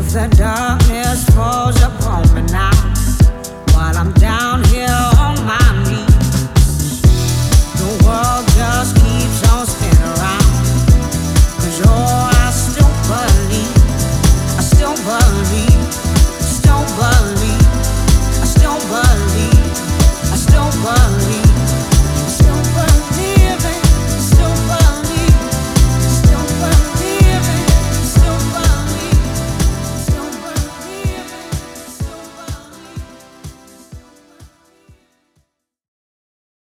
If the darkness falls upon me now.